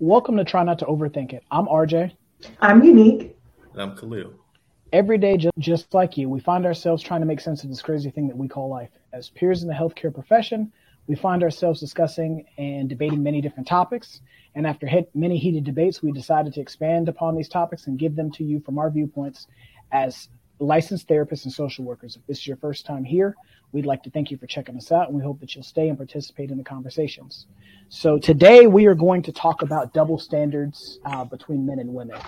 Welcome to Try Not to Overthink It. I'm RJ. I'm Unique. And I'm Khalil. Every day, just, just like you, we find ourselves trying to make sense of this crazy thing that we call life. As peers in the healthcare profession, we find ourselves discussing and debating many different topics. And after hit many heated debates, we decided to expand upon these topics and give them to you from our viewpoints as licensed therapists and social workers. If this is your first time here, we'd like to thank you for checking us out and we hope that you'll stay and participate in the conversations. So today we are going to talk about double standards uh, between men and women.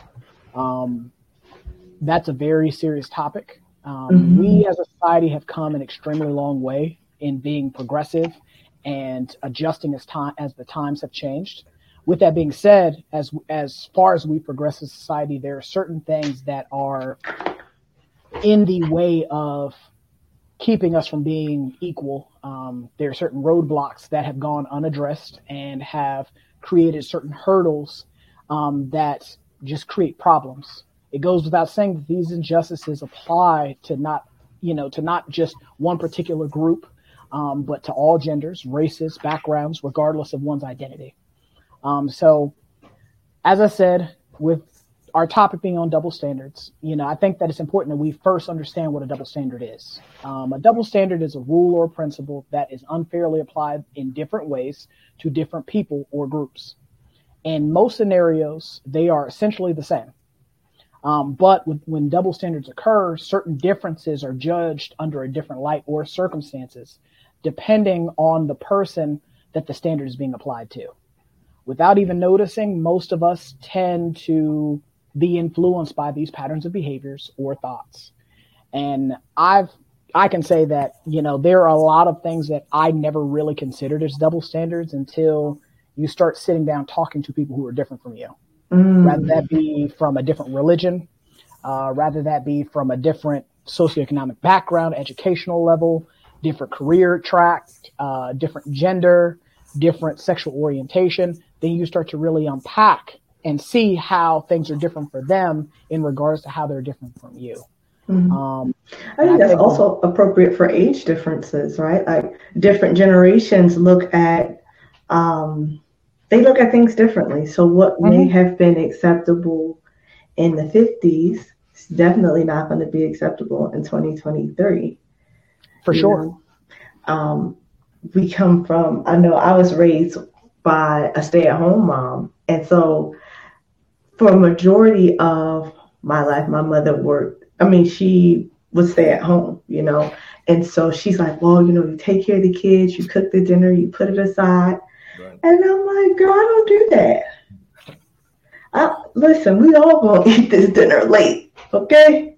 Um, that's a very serious topic. Um, mm-hmm. We as a society have come an extremely long way in being progressive and adjusting as time as the times have changed. With that being said, as as far as we progress as society, there are certain things that are in the way of keeping us from being equal. Um, there are certain roadblocks that have gone unaddressed and have created certain hurdles um, that just create problems. It goes without saying that these injustices apply to not, you know, to not just one particular group, um, but to all genders, races, backgrounds, regardless of one's identity. Um, so, as I said, with our topic being on double standards, you know, I think that it's important that we first understand what a double standard is. Um, a double standard is a rule or principle that is unfairly applied in different ways to different people or groups. In most scenarios, they are essentially the same. Um, but when, when double standards occur, certain differences are judged under a different light or circumstances, depending on the person that the standard is being applied to. Without even noticing, most of us tend to be influenced by these patterns of behaviors or thoughts. And I've I can say that, you know, there are a lot of things that I never really considered as double standards until you start sitting down talking to people who are different from you. Mm. Rather that be from a different religion, uh, rather that be from a different socioeconomic background, educational level, different career track, uh, different gender, different sexual orientation, then you start to really unpack and see how things are different for them in regards to how they're different from you. Mm-hmm. Um, I think I that's think also appropriate for age differences, right? Like different generations look at, um, they look at things differently. So what mm-hmm. may have been acceptable in the 50s is definitely not going to be acceptable in 2023. For you sure. Um, we come from, I know I was raised by a stay at home mom. And so for a majority of my life, my mother worked. I mean, she would stay at home, you know. And so she's like, well, you know, you take care of the kids, you cook the dinner, you put it aside. Right. And I'm like, girl, I don't do that. I, listen, we all gonna eat this dinner late, okay?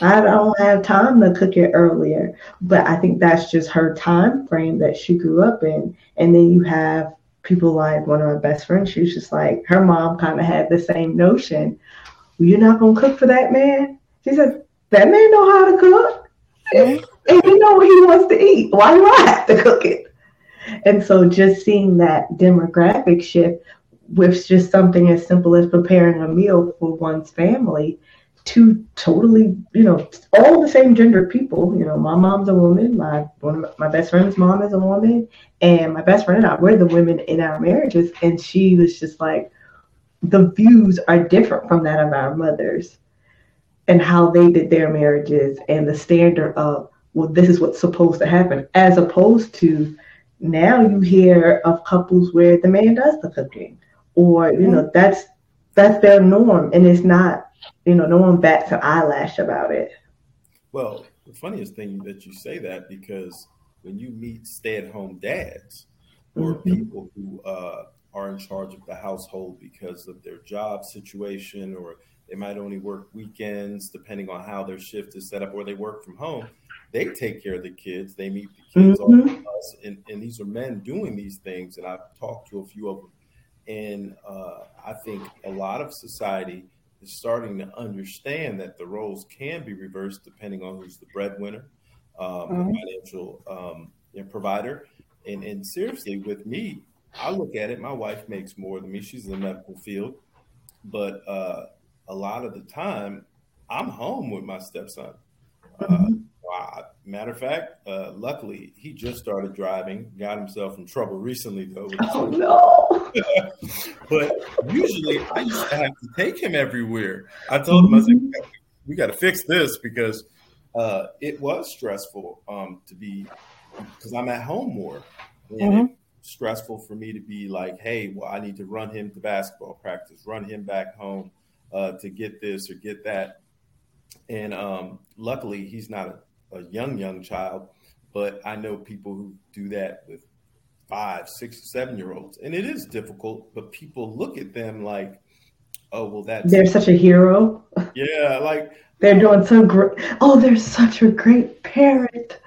I don't have time to cook it earlier, but I think that's just her time frame that she grew up in. And then you have people like one of my best friends, she was just like, her mom kind of had the same notion. Well, you're not gonna cook for that man? She said, that man know how to cook. Mm-hmm. And, and you know what he wants to eat. Why do I have to cook it? And so just seeing that demographic shift with just something as simple as preparing a meal for one's family two totally, you know, all the same gender people. You know, my mom's a woman. My one of my best friend's mom is a woman, and my best friend and I we're the women in our marriages. And she was just like, the views are different from that of our mothers, and how they did their marriages, and the standard of well, this is what's supposed to happen, as opposed to now you hear of couples where the man does the cooking, or you mm-hmm. know that's that's their norm, and it's not you know, no one bats an eyelash about it. Well, the funniest thing that you say that because when you meet stay-at-home dads or mm-hmm. people who uh, are in charge of the household because of their job situation, or they might only work weekends, depending on how their shift is set up, or they work from home. They take care of the kids. They meet the kids mm-hmm. us, and, and these are men doing these things. And I've talked to a few of them, and uh, I think a lot of society is starting to understand that the roles can be reversed depending on who's the breadwinner, um, mm-hmm. the financial um, provider. And, and seriously, with me, I look at it, my wife makes more than me. She's in the medical field. But uh, a lot of the time, I'm home with my stepson. Uh, mm-hmm. Uh, matter of fact, uh, luckily he just started driving. Got himself in trouble recently though. Oh no! but usually I used to have to take him everywhere. I told him I said, mm-hmm. "We got to fix this because uh, it was stressful um, to be because I'm at home more, and mm-hmm. stressful for me to be like, hey, well, I need to run him to basketball practice, run him back home uh, to get this or get that." And um, luckily, he's not a, a young young child, but I know people who do that with five, six, seven year olds, and it is difficult. But people look at them like, "Oh, well, that's they're such a hero." Yeah, like they're doing so great. Oh, they're such a great parent.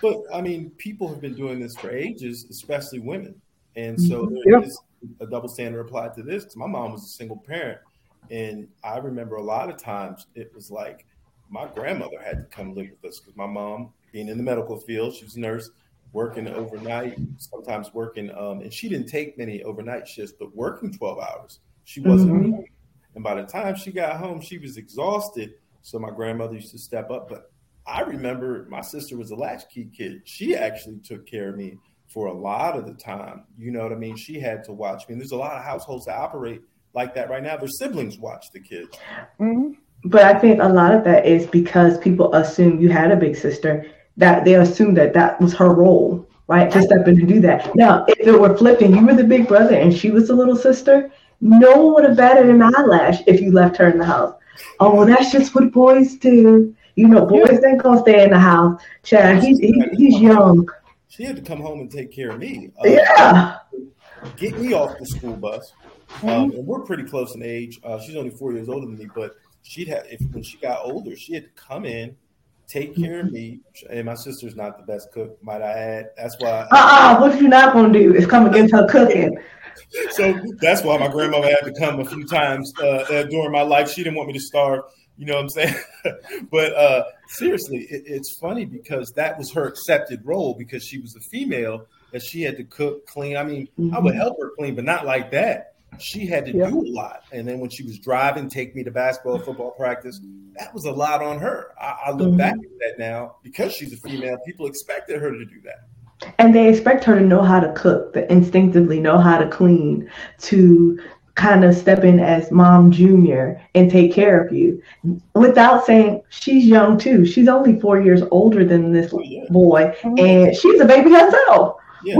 But I mean, people have been doing this for ages, especially women, and so mm-hmm. there yep. is a double standard applied to this. because My mom was a single parent, and I remember a lot of times it was like my grandmother had to come live with us because my mom, being in the medical field, she was a nurse, working overnight, sometimes working, um, and she didn't take many overnight shifts, but working 12 hours. She wasn't mm-hmm. And by the time she got home, she was exhausted. So my grandmother used to step up. But I remember my sister was a latchkey kid. She actually took care of me for a lot of the time. You know what I mean? She had to watch me. And there's a lot of households that operate like that right now. Their siblings watch the kids. Mm-hmm. But I think a lot of that is because people assume you had a big sister, that they assume that that was her role, right? To step in and do that. Now, if it were flipped and you were the big brother and she was the little sister, no one would have batted an eyelash if you left her in the house. Oh, well, that's just what boys do. You know, boys yeah. ain't gonna stay in the house. Chad, he's he, he's young. She had to come home and take care of me. Uh, yeah. Get me off the school bus. Mm-hmm. Um, and we're pretty close in age. Uh, she's only four years older than me, but she'd have if when she got older, she had to come in, take care of me. And my sister's not the best cook, might I add. That's why. Uh uh-uh, what you not gonna do is come against her cooking. so that's why my grandmother had to come a few times uh, uh, during my life. She didn't want me to starve. You know what I'm saying? but uh, seriously, it, it's funny because that was her accepted role because she was a female that she had to cook, clean. I mean, mm-hmm. I would mm-hmm. help her clean, but not like that she had to do a lot. And then when she was driving, take me to basketball, football practice, that was a lot on her. I, I look mm-hmm. back at that now because she's a female. People expected her to do that. And they expect her to know how to cook, to instinctively know how to clean, to kind of step in as mom junior and take care of you without saying she's young too. She's only four years older than this boy, and she's a baby herself. Yeah,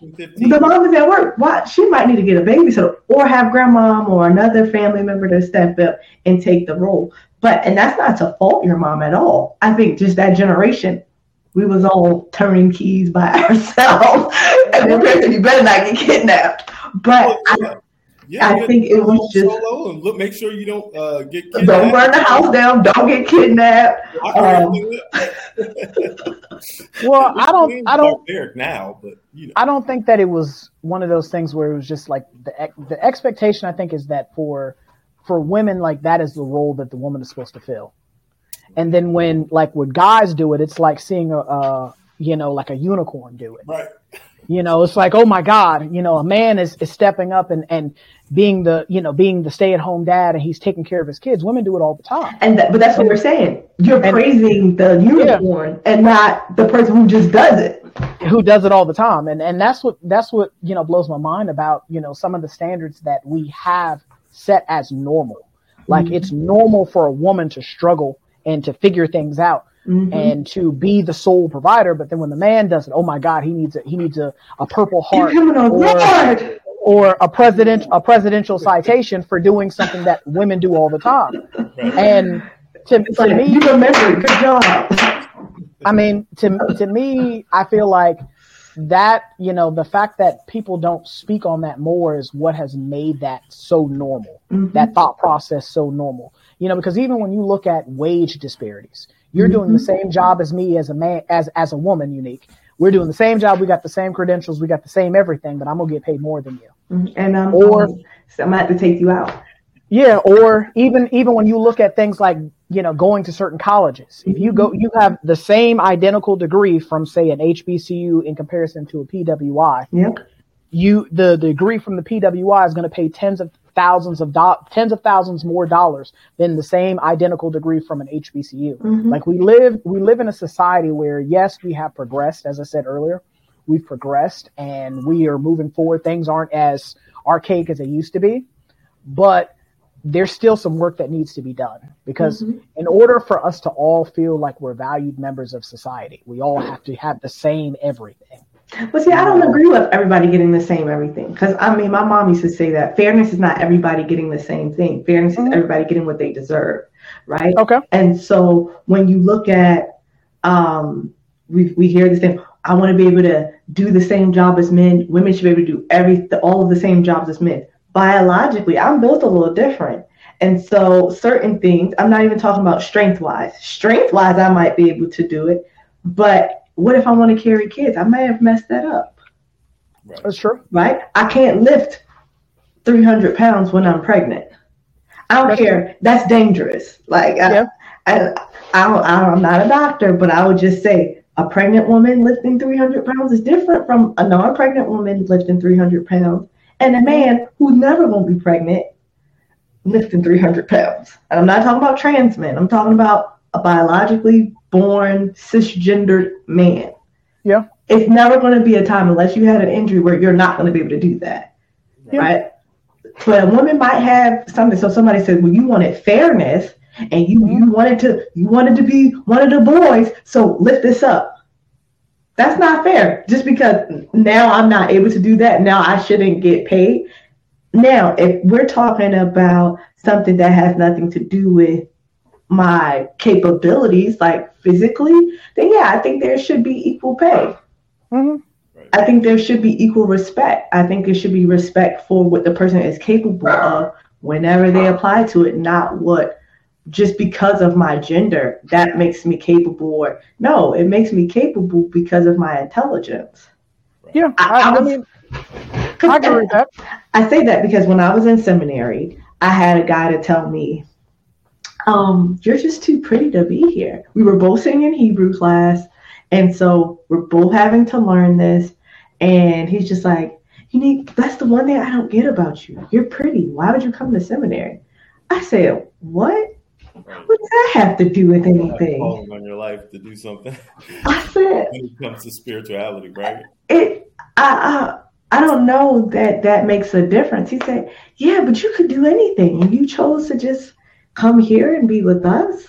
the mom is at work. Why she might need to get a babysitter or have grandmom or another family member to step up and take the role. But and that's not to fault your mom at all. I think just that generation, we was all turning keys by ourselves, and then you better not get kidnapped. But I, yeah, I think it was just solo and look, make sure you don't uh, get kidnapped. Don't burn the house down. Don't get kidnapped. Um, well, I don't. I don't. Now, but you know. I don't think that it was one of those things where it was just like the the expectation. I think is that for for women, like that is the role that the woman is supposed to fill. And then when like when guys do it, it's like seeing a, a you know like a unicorn do it. Right. You know, it's like, oh my God, you know, a man is, is stepping up and, and being the, you know, being the stay at home dad and he's taking care of his kids. Women do it all the time. And that, but that's what we're saying. You're and, praising the unicorn yeah. and not the person who just does it. Who does it all the time. And, and that's what, that's what, you know, blows my mind about, you know, some of the standards that we have set as normal. Like mm-hmm. it's normal for a woman to struggle and to figure things out mm-hmm. and to be the sole provider. But then when the man does it, oh my God, he needs a he needs a, a purple heart or, or a president a presidential citation for doing something that women do all the time. And to, to me, you remember, good job. I mean, to to me, I feel like that you know the fact that people don't speak on that more is what has made that so normal mm-hmm. that thought process so normal you know because even when you look at wage disparities you're doing the mm-hmm. same job as me as a man, as, as a woman, unique. We're doing the same job. We got the same credentials. We got the same everything, but I'm going to get paid more than you. Mm-hmm. And um, or so I'm to have to take you out. Yeah. Or even, even when you look at things like, you know, going to certain colleges, if you go, you have the same identical degree from say an HBCU in comparison to a PWI. Yep. You the, the degree from the PWI is going to pay tens of thousands of do- tens of thousands more dollars than the same identical degree from an HBCU. Mm-hmm. Like we live we live in a society where yes, we have progressed as I said earlier. We've progressed and we are moving forward. Things aren't as archaic as they used to be, but there's still some work that needs to be done because mm-hmm. in order for us to all feel like we're valued members of society, we all have to have the same everything. But see, I don't agree with everybody getting the same everything. Because I mean, my mom used to say that fairness is not everybody getting the same thing. Fairness mm-hmm. is everybody getting what they deserve, right? Okay. And so when you look at, um, we we hear this thing. I want to be able to do the same job as men. Women should be able to do every all of the same jobs as men. Biologically, I'm built a little different. And so certain things, I'm not even talking about strength wise. Strength wise, I might be able to do it, but what if I want to carry kids? I may have messed that up. Right. That's true. Right? I can't lift 300 pounds when I'm pregnant. I don't That's care. True. That's dangerous. Like, yeah. I, I, I, I'm not a doctor, but I would just say a pregnant woman lifting 300 pounds is different from a non pregnant woman lifting 300 pounds and a man who's never going to be pregnant lifting 300 pounds. And I'm not talking about trans men, I'm talking about a biologically born cisgendered man. Yeah. It's never going to be a time unless you had an injury where you're not going to be able to do that. Yeah. Right. But a woman might have something. So somebody said, well, you wanted fairness and you, mm-hmm. you wanted to you wanted to be one of the boys, so lift this up. That's not fair. Just because now I'm not able to do that, now I shouldn't get paid. Now, if we're talking about something that has nothing to do with my capabilities, like physically, then yeah, I think there should be equal pay. Mm-hmm. I think there should be equal respect. I think there should be respect for what the person is capable of whenever they apply to it, not what just because of my gender that makes me capable or no, it makes me capable because of my intelligence. Yeah, I, I, I was, mean, I agree with that. I say that because when I was in seminary, I had a guy to tell me um, you're just too pretty to be here. We were both sitting in Hebrew class. And so we're both having to learn this. And he's just like, you need, that's the one thing I don't get about you. You're pretty. Why would you come to seminary? I said, what? What does that have to do with anything? Calling on your life to do something. I said, when it comes to spirituality, right? It, I, I, I don't know that that makes a difference. He said, yeah, but you could do anything. And you chose to just come here and be with us.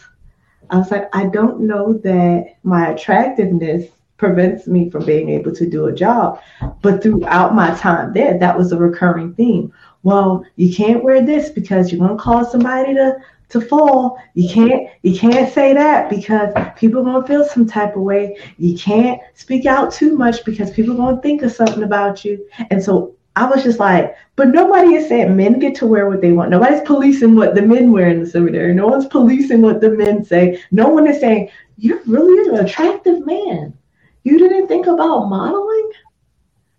I was like, I don't know that my attractiveness prevents me from being able to do a job. But throughout my time there, that was a recurring theme. Well, you can't wear this because you're gonna cause somebody to to fall. You can't you can't say that because people gonna feel some type of way. You can't speak out too much because people gonna think of something about you. And so I was just like, but nobody is saying men get to wear what they want. Nobody's policing what the men wear in the seminary. No one's policing what the men say. No one is saying, you're really an attractive man. You didn't think about modeling?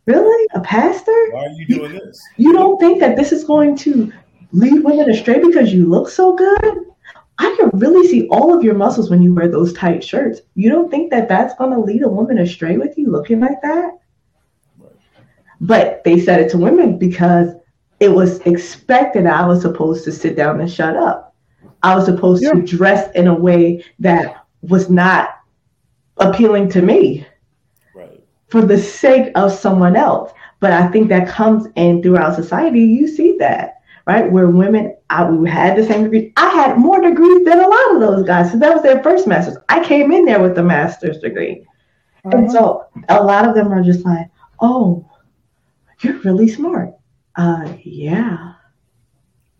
Really? A pastor? Why are you doing this? You don't think that this is going to lead women astray because you look so good? I can really see all of your muscles when you wear those tight shirts. You don't think that that's going to lead a woman astray with you looking like that? But they said it to women because it was expected I was supposed to sit down and shut up. I was supposed yeah. to dress in a way that was not appealing to me right. for the sake of someone else. But I think that comes in throughout society. You see that, right? Where women, I, we had the same degree. I had more degrees than a lot of those guys. So that was their first master's. I came in there with a master's degree. Uh-huh. And so a lot of them are just like, oh, you're really smart. Uh, yeah.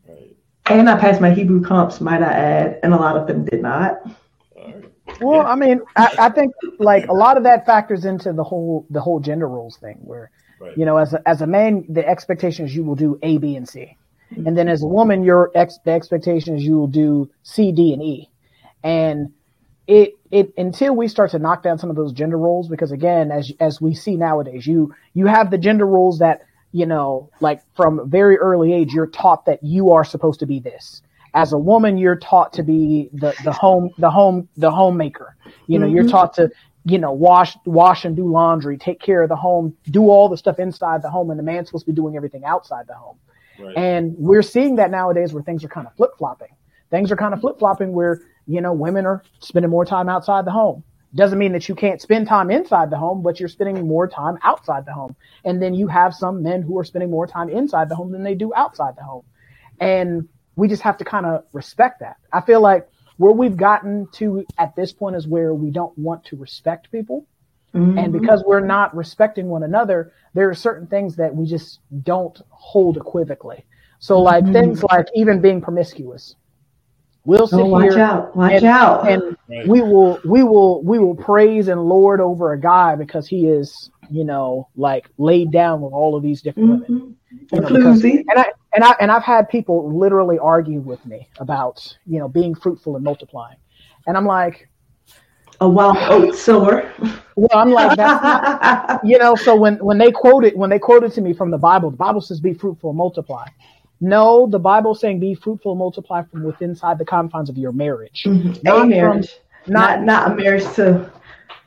Right. And I passed my Hebrew comps, might I add, and a lot of them did not. Well, I mean, I, I, think like a lot of that factors into the whole the whole gender roles thing, where right. you know, as a, as a man, the expectation is you will do A, B, and C, and then as a woman, your ex the expectation is you will do C, D, and E, and it it until we start to knock down some of those gender roles because again as as we see nowadays you you have the gender roles that you know like from very early age you're taught that you are supposed to be this as a woman you're taught to be the the home the home the homemaker you know mm-hmm. you're taught to you know, wash, wash and do laundry, take care of the home, do all the stuff inside the home, and the man's supposed to be doing everything outside the home. Right. And we're seeing that nowadays where things are kind of flip flopping. Things are kind of flip flopping where, you know, women are spending more time outside the home. Doesn't mean that you can't spend time inside the home, but you're spending more time outside the home. And then you have some men who are spending more time inside the home than they do outside the home. And we just have to kind of respect that. I feel like where we've gotten to at this point is where we don't want to respect people. Mm-hmm. And because we're not respecting one another, there are certain things that we just don't hold equivocally. So like mm-hmm. things like even being promiscuous. We'll sit oh, watch here out, watch and, out. and right. we will we will we will praise and lord over a guy because he is, you know, like laid down with all of these different mm-hmm. women. You know, because, and I and I and I've had people literally argue with me about, you know, being fruitful and multiplying. And I'm like, a wild oat sower. Well, I'm like that. you know, so when when they quoted when they quoted to me from the Bible, the Bible says, "Be fruitful, and multiply." No, the Bible saying, "Be fruitful, and multiply" from within inside the confines of your marriage, mm-hmm. not a marriage, from, not, not a marriage to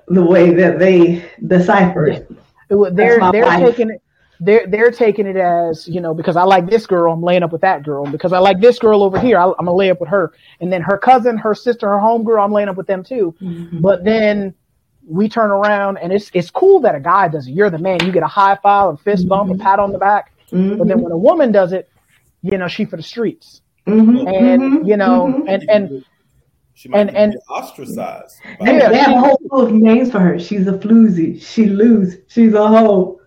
the way that they decipher it. They're they're taking it they're they're taking it as you know because I like this girl, I'm laying up with that girl. Because I like this girl over here, I, am gonna lay up with her. And then her cousin, her sister, her home girl, I'm laying up with them too. Mm-hmm. But then we turn around and it's it's cool that a guy does it. You're the man. You get a high five, a fist bump, mm-hmm. a pat on the back. Mm-hmm. But then when a woman does it, you know, she for the streets. Mm-hmm. And mm-hmm. you know, mm-hmm. and and she might and, and ostracized. Yeah, they have a whole pool of names for her. She's a floozy. She lose. She's a hoe.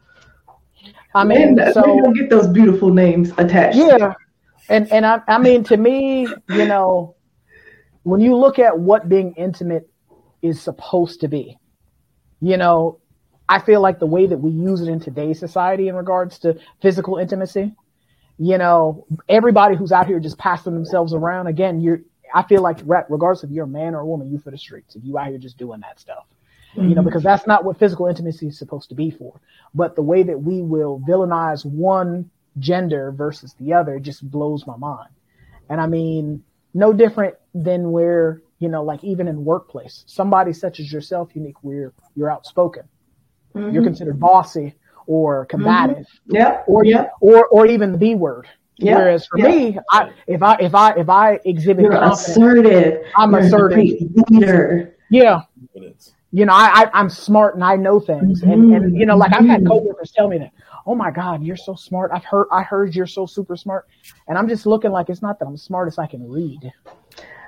I mean, and, so don't get those beautiful names attached. Yeah, and and I, I mean, to me, you know, when you look at what being intimate is supposed to be, you know, I feel like the way that we use it in today's society in regards to physical intimacy, you know, everybody who's out here just passing themselves around. Again, you're. I feel like regardless if you're a man or a woman, you for the streets. If you out here just doing that stuff, mm-hmm. you know, because that's not what physical intimacy is supposed to be for. But the way that we will villainize one gender versus the other just blows my mind. And I mean, no different than where, you know, like even in workplace, somebody such as yourself, unique, where you're outspoken, mm-hmm. you're considered bossy or combative, mm-hmm. yeah, or yeah, or or even the B word. Yeah. Whereas for yeah. me, I, if I if I if I exhibit you're assertive, I'm you're assertive leader. Yeah, you know, I, I am smart and I know things, mm-hmm. and and you know, like I've had mm-hmm. coworkers tell me that, oh my God, you're so smart. I've heard I heard you're so super smart, and I'm just looking like it's not that I'm smart as I can read.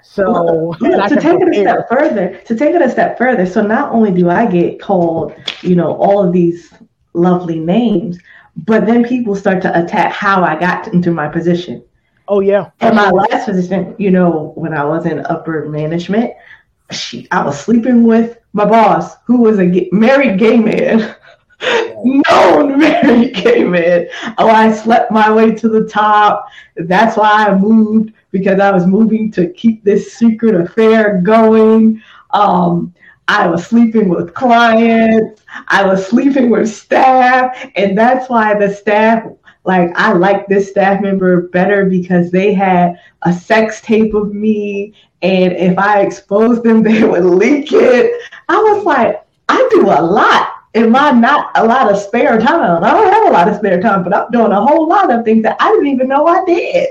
So well, to take it a step further, to take it a step further, so not only do I get called, you know, all of these lovely names, but then people start to attack how I got into my position. Oh yeah. And my last position, you know, when I was in upper management, she, I was sleeping with my boss, who was a married gay man, known married gay man. Oh, I slept my way to the top. That's why I moved because I was moving to keep this secret affair going. Um, I was sleeping with clients. I was sleeping with staff. And that's why the staff, like, I like this staff member better because they had a sex tape of me. And if I exposed them, they would leak it. I was like, I do a lot in my not a lot of spare time. I don't have a lot of spare time, but I'm doing a whole lot of things that I didn't even know I did.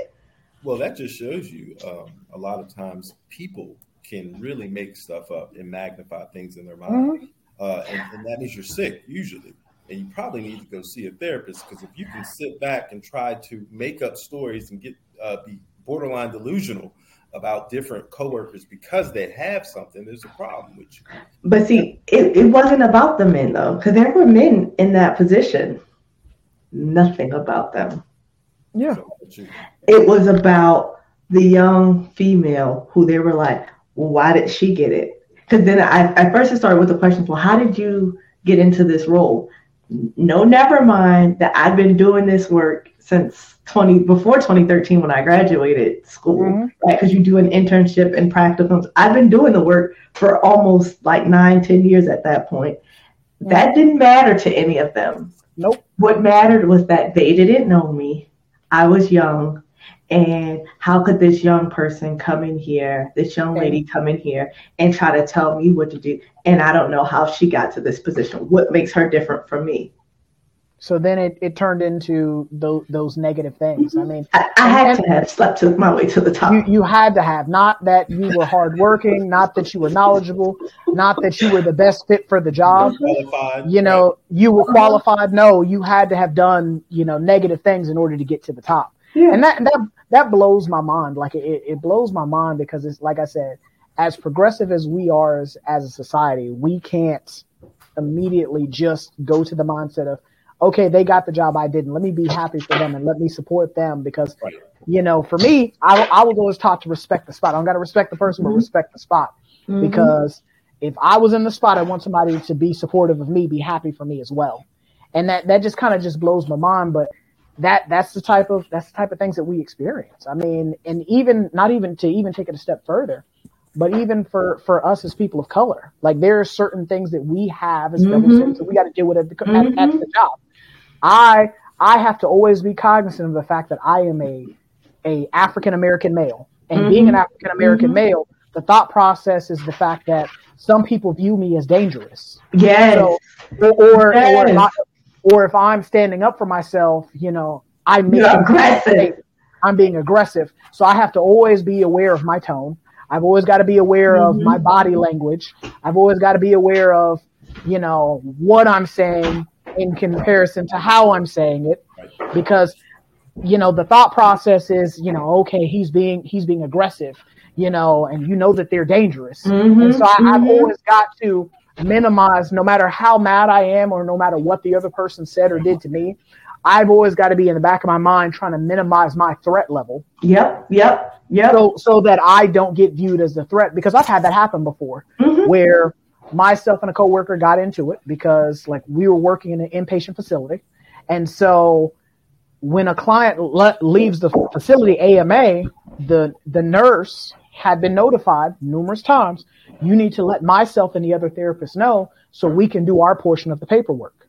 Well, that just shows you um, a lot of times people can really make stuff up and magnify things in their mind. Mm-hmm. Uh, and, and, that means you're sick usually. And you probably need to go see a therapist because if you can sit back and try to make up stories and get uh, be borderline delusional about different coworkers because they have something, there's a problem with you. But see, it, it wasn't about the men though, because there were men in that position. Nothing about them. Yeah. It was about the young female who they were like, well, why did she get it? Because then I, I first started with the question, well, how did you get into this role? No, never mind that I've been doing this work since 20 before 2013 when I graduated school, mm-hmm. right? Because you do an internship and practicums. I've been doing the work for almost like nine, ten years at that point. Mm-hmm. That didn't matter to any of them. Nope. What mattered was that they didn't know me. I was young And how could this young person come in here, this young lady come in here and try to tell me what to do? And I don't know how she got to this position. What makes her different from me? So then it, it turned into those, those negative things. I mean, I, I had to have slept to my way to the top. You, you had to have, not that you were hardworking, not that you were knowledgeable, not that you were the best fit for the job. Qualified, You know, you were uh-huh. qualified. No, you had to have done, you know, negative things in order to get to the top. Yeah. And that, that, that blows my mind. Like it, it blows my mind because it's like I said, as progressive as we are as, as a society, we can't immediately just go to the mindset of, okay, they got the job I didn't. Let me be happy for them and let me support them because, Right. you know, for me, I, I was always taught to respect the spot. I don't got to respect the person, but mm-hmm. respect the spot mm-hmm. because if I was in the spot, I want somebody to be supportive of me, be happy for me as well. And that, that just kind of just blows my mind. But that, that's the type of, that's the type of things that we experience. I mean, and even, not even to even take it a step further, but even for, for us as people of color, like there are certain things that we have as double Mhm. citizens that we got to deal with at the, at, at Mhm. the job. I, I have to always be cognizant of the fact that I am a, a African American male and being an. African American Mhm. male, the thought process is the fact that some people view me as dangerous. Yes. So, or, or, or, Yes. if I, or if I'm standing up for myself, you know, I'm You're aggressive. I'm being aggressive. So I have to always be aware of my tone. I've always got to be aware of my body language. I've always got to be aware of, you know, what I'm saying in comparison to how I'm saying it because you know the thought process is you know okay he's being he's being aggressive you know and you know that they're dangerous Mhm, and so I, I've mhm. always got to minimize no matter how mad I am or no matter what the other person said or did to me I've always got to be in the back of my mind trying to minimize my threat level Yep, yep, yep. so so that I don't get viewed as a threat because I've had that happen before Mhm. where myself and a coworker got into it because like we were working in an inpatient facility and so when a client le- leaves the facility AMA the the nurse had been notified numerous times you need to let myself and the other therapist know so we can do our portion of the paperwork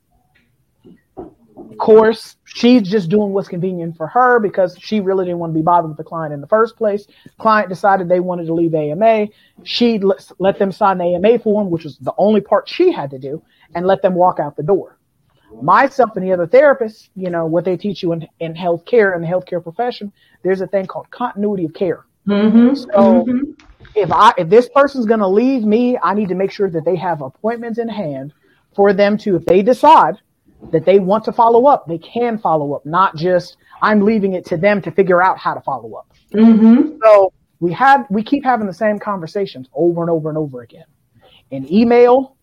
of course, she's just doing what's convenient for her because she really didn't want to be bothered with the client in the first place. Client decided they wanted to leave AMA. She let, them sign the AMA form, which was the only part she had to do, and let them walk out the door. Myself and the other therapists, you know, what they teach you in, in healthcare and the healthcare profession, there's a thing called continuity of care. Mhm, So mhm. if I if this person's going to leave me, I need to make sure that they have appointments in hand for them to, if they decide that they want to follow up, they can follow up, not just I'm leaving it to them to figure out how to follow up. Mhm. So we have we keep having the same conversations over and over and over again, in email,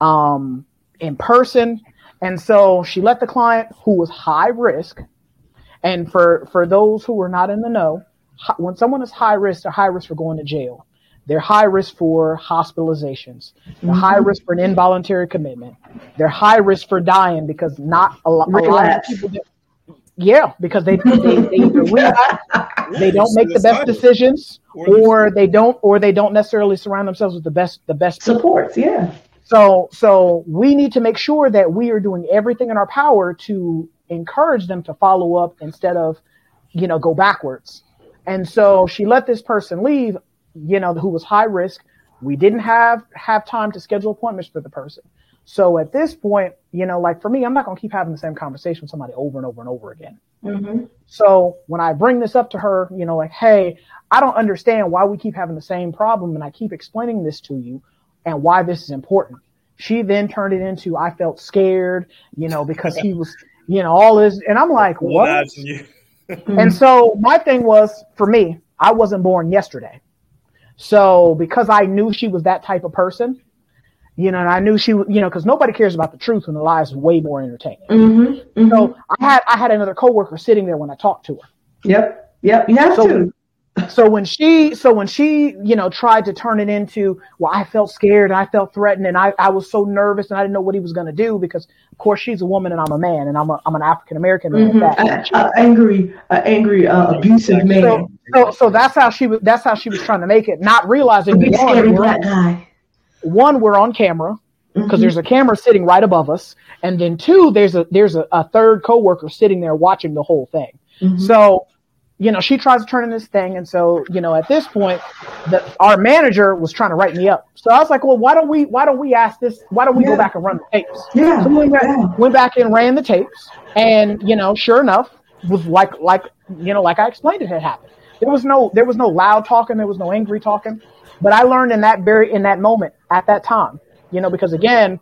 um, in person, and so she let the client who was high risk, and for for those who were not in the know, when someone is high risk, they're high risk for going to jail. They're high risk for hospitalizations. They're high risk for an involuntary commitment. They're high risk for dying because not a, lo- a lot of people. Do, yeah, because they they, they either relapse they don't make the best decisions Or- they don't or they don't necessarily surround themselves with the best the best people. Supports, yeah. so so we need to make sure that we are doing everything in our power to encourage them to follow up instead of you know go backwards and so she let this person leave you know who was high risk we didn't have have time to schedule appointments for the person so at this point you know like for me i'm not going to keep having the same conversation with somebody over and over and over again Mhm. so when I bring this up to her, you know, like, hey, I don't understand why we keep having the same problem and I keep explaining this to you and why this is important. She then turned it into I felt scared, you know, because he was, you know, all this and I'm like, what? And so my thing was for me, I wasn't born yesterday. So because I knew she was that type of person, you know, and I knew she, you know, because nobody cares about the truth when the lie is way more entertaining. Mhm. Mhm. So I had I had another coworker sitting there when I talked to her. Yep. Yep. You have So- to. So when she so when she you know tried to turn it into well i felt scared and i felt threatened and i, I was so nervous and i didn't know what he was going to do because of course she's a woman and i'm a man and i'm, a, I'm an african american man Mhm. at that. A- a angry, angry, uh, abusive man. so, so so that's how she was that's how she was trying to make it not realizing big scary one, we're, black guy. one we're on camera because Mhm. there's a camera sitting right above us and then two there's a there's a, a third coworker sitting there watching the whole thing Mhm. So you know, she tries to turn in this thing. And so, you know, at this point, the, our manager was trying to write me up. So I was like, well, why don't we, why don't we ask this? Why don't we yeah. go back and run the tapes? Yeah. So we went, yeah. went back and ran the tapes. And, you know, sure enough, was like, like, you know, like I explained it had happened. There was no, there was no loud talking. There was no angry talking. But I learned in that very, in that moment at that time, you know, because again,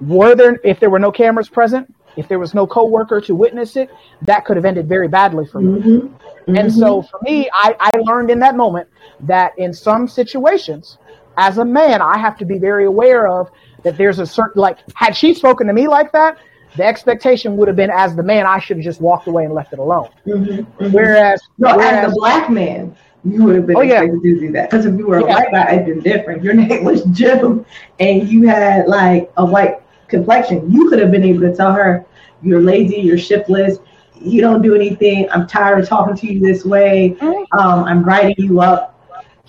were there, if there were no cameras present, if there was no coworker to witness it, that could have ended very badly for me. Mm-hmm. Mm-hmm. And so for me, I, I learned in that moment that in some situations, as a man, I have to be very aware of that there's a certain, like, had she spoken to me like that, the expectation would have been as the man, I should have just walked away and left it alone. Mm-hmm. mm-hmm. Whereas, no, whereas, as a black man, you would have been oh, yeah. to do that. Because if you were a yeah. white guy, it'd been different. Your name was Jim, and you had like a white complexion. You could have been able to tell her, "You're lazy. You're shiftless you don't do anything. I'm tired of talking to you this way. Um, I'm writing you up.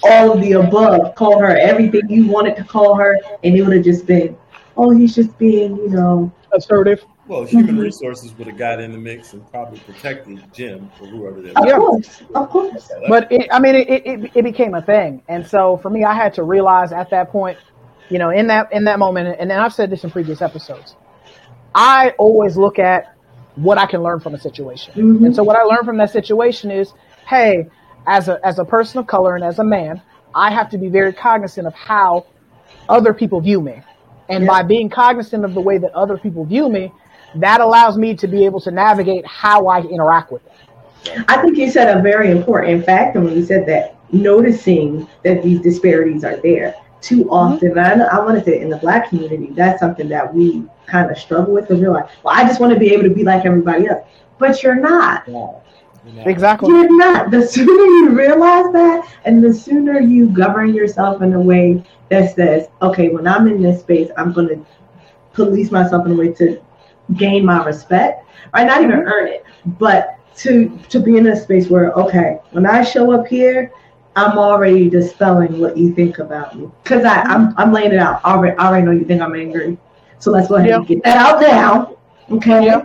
All of the above. Call her everything you wanted to call her, and it would have just been, oh, he's just being, you know, assertive. Well, human mm-hmm. resources would have got in the mix and probably protected Jim or whoever they Of course, of course. But it, I mean, it, it, it became a thing, and so for me, I had to realize at that point, you know, in that in that moment, and then I've said this in previous episodes, I always look at what I can learn from a situation. Mm-hmm. And so what I learned from that situation is, hey, as a as a person of color and as a man, I have to be very cognizant of how other people view me. And yeah. by being cognizant of the way that other people view me, that allows me to be able to navigate how I interact with them. I think you said a very important factor when you said that noticing that these disparities are there too often. Mm-hmm. I, I want to say in the black community, that's something that we kind of struggle with because you're like, well, I just want to be able to be like everybody else. But you're not. Yeah. Exactly. You're not. The sooner you realize that, and the sooner you govern yourself in a way that says, okay, when I'm in this space, I'm going to police myself in a way to gain my respect, right? Not even mm-hmm. earn it, but to to be in a space where, okay, when I show up here, I'm already dispelling what you think about me because I I'm, mm-hmm. I'm laying it out. I already, I already know you think I'm angry, so let's go ahead and get that out now. Okay.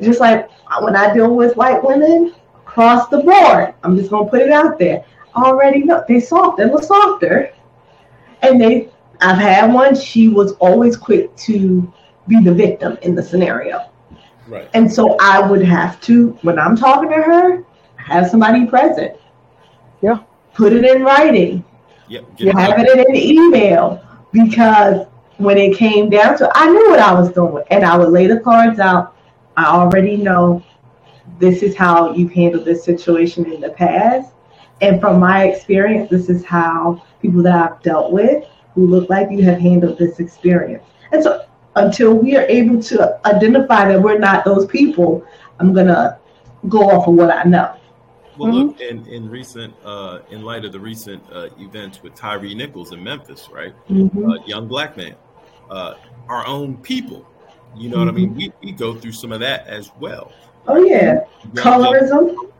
Just like when I deal with white women across the board, I'm just gonna put it out there. I already know they soft, they look softer, and they. I've had one. She was always quick to be the victim in the scenario. Right. And so I would have to, when I'm talking to her, have somebody present. Yeah put it in writing. Yep. Have it in an email because when it came down to, I knew what I was doing, and I would lay the cards out. I already know this is how you've handled this situation in the past, and from my experience, this is how people that I've dealt with who look like you have handled this experience. And so, until we are able to identify that we're not those people, I'm gonna go off of what I know. Well, mm-hmm. look, in, in recent, uh, in light of the recent uh, events with Tyre Nichols in Memphis, right? Mm-hmm. Uh, young black man, uh, our own people. You know mm-hmm. what I mean? Mm-hmm. We, we go through some of that as well. Oh yeah, colorism.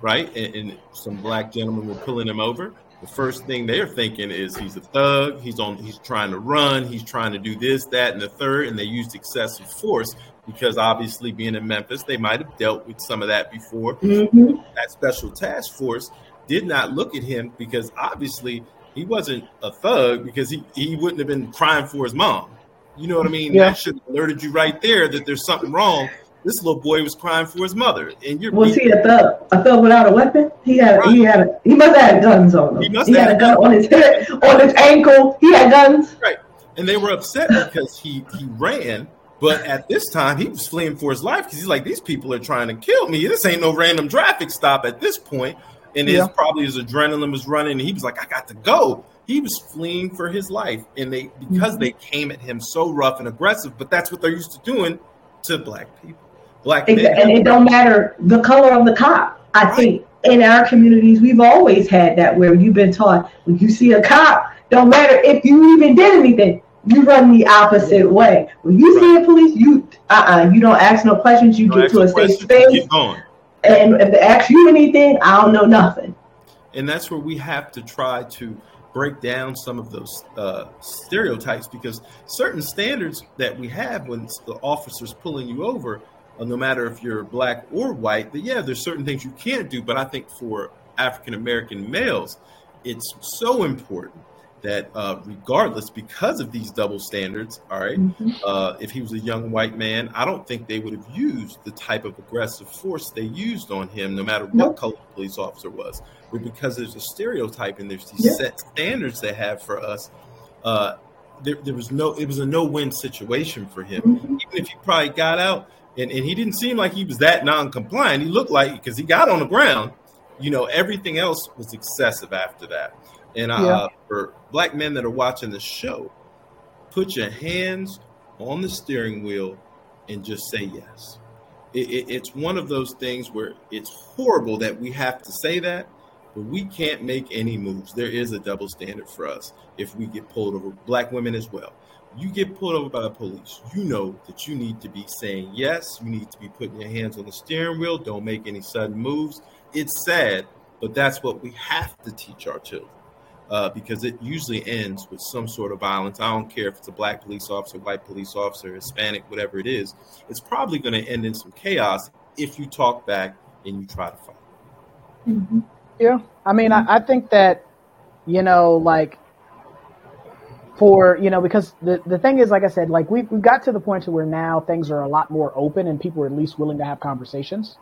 Right, and, and, some black gentlemen were pulling him over. The first thing they're thinking is he's a thug. He's on. He's trying to run. He's trying to do this, that, and the third. And they used excessive force because obviously being in Memphis, they might have dealt with some of that before. Mm-hmm. That special task force did not look at him because obviously he wasn't a thug because he, he wouldn't have been crying for his mom. You know what I mean? Yeah. That should have alerted you right there that there's something wrong. This little boy was crying for his mother, and you're was he a thug? A thug without a weapon? He had right. he had a, he must have had guns on him. He, must he had, had a gun on his head, on his ankle. He had guns. Right, and they were upset because he he ran but at this time, he was fleeing for his life because he's like, these people are trying to kill me. This ain't no random traffic stop at this point. And yeah. his probably his adrenaline was running, and he was like, I got to go. He was fleeing for his life, and they because mm-hmm. they came at him so rough and aggressive. But that's what they're used to doing to black people. Black men. And it don't matter the color of the cop. I right. think in our communities, we've always had that where you've been taught when you see a cop, don't matter if you even did anything, you run the opposite way. When you right. see a police, you uh uh-uh, you don't ask no questions. You, get to a safe space. And if they ask you anything, I don't know nothing. And that's where we have to try to break down some of those uh, stereotypes because certain standards that we have when the officer's pulling you over uh, no matter if you're black or white, that yeah, there's certain things you can't do. But I think for African American males, it's so important that uh, regardless, because of these double standards, all right, mm-hmm. uh, if he was a young white man, I don't think they would have used the type of aggressive force they used on him, no matter what nope. color the police officer was. But because there's a stereotype and there's these set standards they have for us, uh, there, there, was no, it was a no-win situation for him. Mm-hmm. Even if he probably got out, and, and he didn't seem like he was that non-compliant. He looked like because he got on the ground, you know, everything else was excessive after that. And uh, yeah. for black men that are watching the show, put your hands on the steering wheel and just say yes. It, it, it's one of those things where it's horrible that we have to say that, but we can't make any moves. There is a double standard for us if we get pulled over, black women as well. You get pulled over by the police, you know that you need to be saying yes. You need to be putting your hands on the steering wheel. Don't make any sudden moves. It's sad, but that's what we have to teach our children uh, because it usually ends with some sort of violence. I don't care if it's a black police officer, white police officer, Hispanic, whatever it is. It's probably going to end in some chaos if you talk back and you try to fight. Mm-hmm. Yeah, I mean, I, I think that you know, like for you know because the, the thing is like i said like we've, we've got to the point to where now things are a lot more open and people are at least willing to have conversations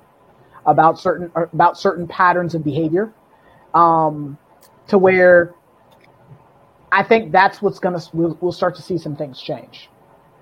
about certain about certain patterns of behavior um, to where I think that's what's going to, we'll, we'll start to see some things change.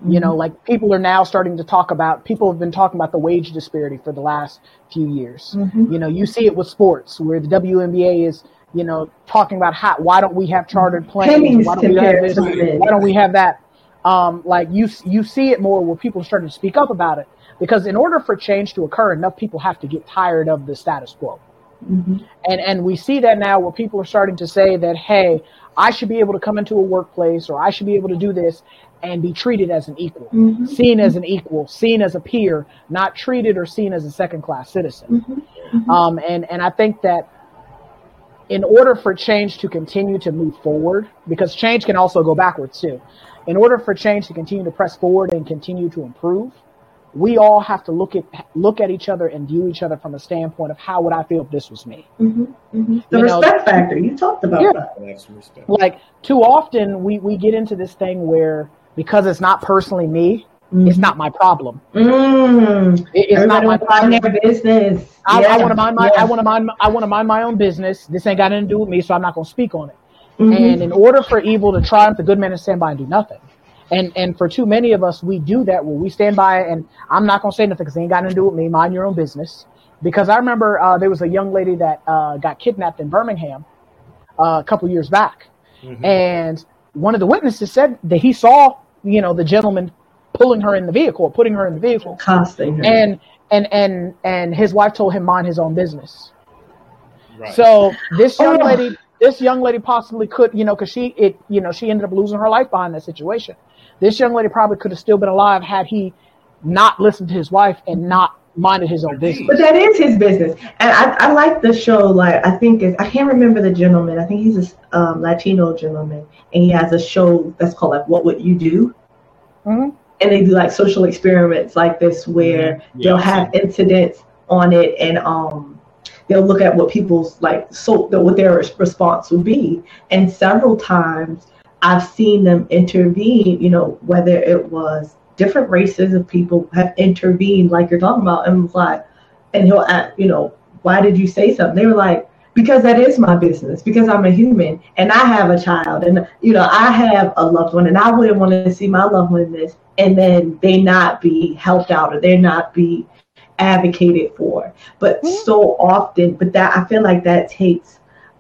Mm-hmm. You know, mm-hmm. like people are now starting to talk about, people have been talking about the wage disparity for the last few years. Mm-hmm. You know, you see it with sports where the WNBA is, you know, talking about how, why don't we have chartered planes? Why don't we have this? Why don't we have that? Um, like you, you see it more where people are starting to speak up about it because in order for change to occur, enough people have to get tired of the status quo. Mm-hmm. And and we see that now where people are starting to say that, hey, I should be able to come into a workplace or I should be able to do this and be treated as an equal, mm-hmm. seen as an equal, seen as a peer, not treated or seen as a second class citizen. Mm-hmm. mm-hmm. Um, and, and I think that in order for change to continue to move forward, because change can also go backwards too, in order for change to continue to press forward and continue to improve, we all have to look at look at each other and view each other from a standpoint of how would I feel if this was me. Mm-hmm, mm-hmm. The you respect know, factor you talked about yeah. that. Like too often we we get into this thing where because it's not personally me, mm-hmm. it's not my problem. Mm. It, it's Everybody not my problem. Their business. I, yeah. I want to mind my yeah. I want to mind I want to mind my own business. This ain't got anything to do with me, so I'm not going to speak on it. Mm-hmm. And in order for evil to triumph, the good man is stand by and do nothing. And and for too many of us, we do that where we stand by and I'm not gonna say nothing because it ain't got nothing to do with me. Mind your own business. Because I remember uh, there was a young lady that uh, got kidnapped in Birmingham uh, a couple years back, mm-hmm. and one of the witnesses said that he saw you know the gentleman pulling her in the vehicle, putting her in the vehicle, costing her, and and and and his wife told him mind his own business. Right. So this young oh. lady, this young lady possibly could, you know, because she it, you know, she ended up losing her life behind that situation. This young lady probably could have still been alive had he not listened to his wife and not minded his own business. But that is his business, and I, I like the show. Like I think is I can't remember the gentleman. I think he's a um, Latino gentleman, and he has a show that's called like What Would You Do? Mm-hmm. And they do like social experiments like this where mm-hmm. yeah, they'll have incidents on it, and um, they'll look at what people's like so what their response would be, and several times I've seen them intervene, you know, whether it was different races of people have intervened, like you're talking about, and was like, and he'll ask, you know, why did you say something? They were like, because that is my business, because I'm a human and I have a child and, you know, I have a loved one and I wouldn't want to see my loved one in this and then they not be helped out or they not be advocated for. But mm-hmm. so often, but that I feel like that takes